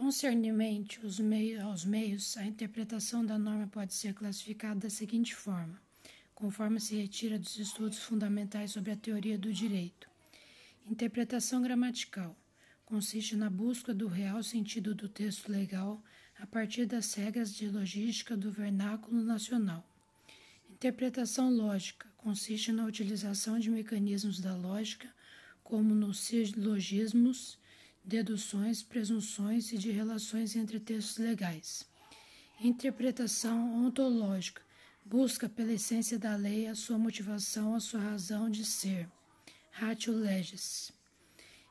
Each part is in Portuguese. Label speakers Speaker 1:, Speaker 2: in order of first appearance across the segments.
Speaker 1: Concernimento aos meios, aos meios, a interpretação da norma pode ser classificada da seguinte forma, conforme se retira dos estudos fundamentais sobre a teoria do direito. Interpretação gramatical consiste na busca do real sentido do texto legal a partir das regras de logística do vernáculo nacional. Interpretação lógica consiste na utilização de mecanismos da lógica, como nos silogismos, deduções, presunções e de relações entre textos legais. Interpretação ontológica busca pela essência da lei a sua motivação, a sua razão de ser. Ratio legis.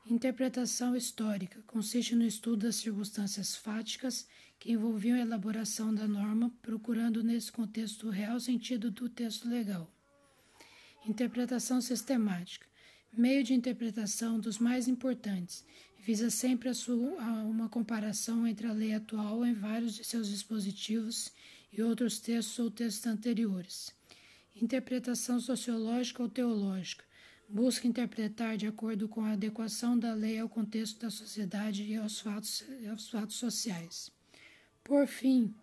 Speaker 1: Interpretação histórica consiste no estudo das circunstâncias fáticas que envolviam a elaboração da norma, procurando nesse contexto o real sentido do texto legal. Interpretação sistemática meio de interpretação dos mais importantes, visa sempre a sua, a uma comparação entre a lei atual em vários de seus dispositivos e outros textos ou textos anteriores. Interpretação sociológica ou teológica busca interpretar de acordo com a adequação da lei ao contexto da sociedade e aos fatos, aos fatos sociais. Por fim,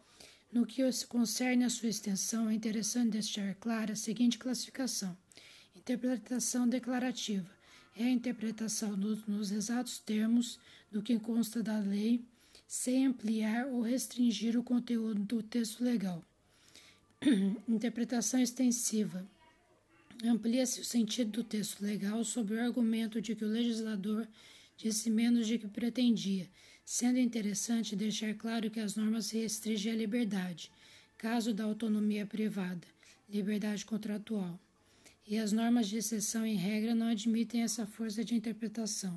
Speaker 1: no que concerne a sua extensão, é interessante deixar clara a seguinte classificação: interpretação declarativa é a interpretação nos exatos termos do que consta da lei, sem ampliar ou restringir o conteúdo do texto legal. interpretação extensiva Amplia-se o sentido do texto legal sob o argumento de que o legislador disse menos de que pretendia, sendo interessante deixar claro que as normas restringem à liberdade, caso da autonomia privada, liberdade contratual, e as normas de exceção em regra não admitem essa força de interpretação.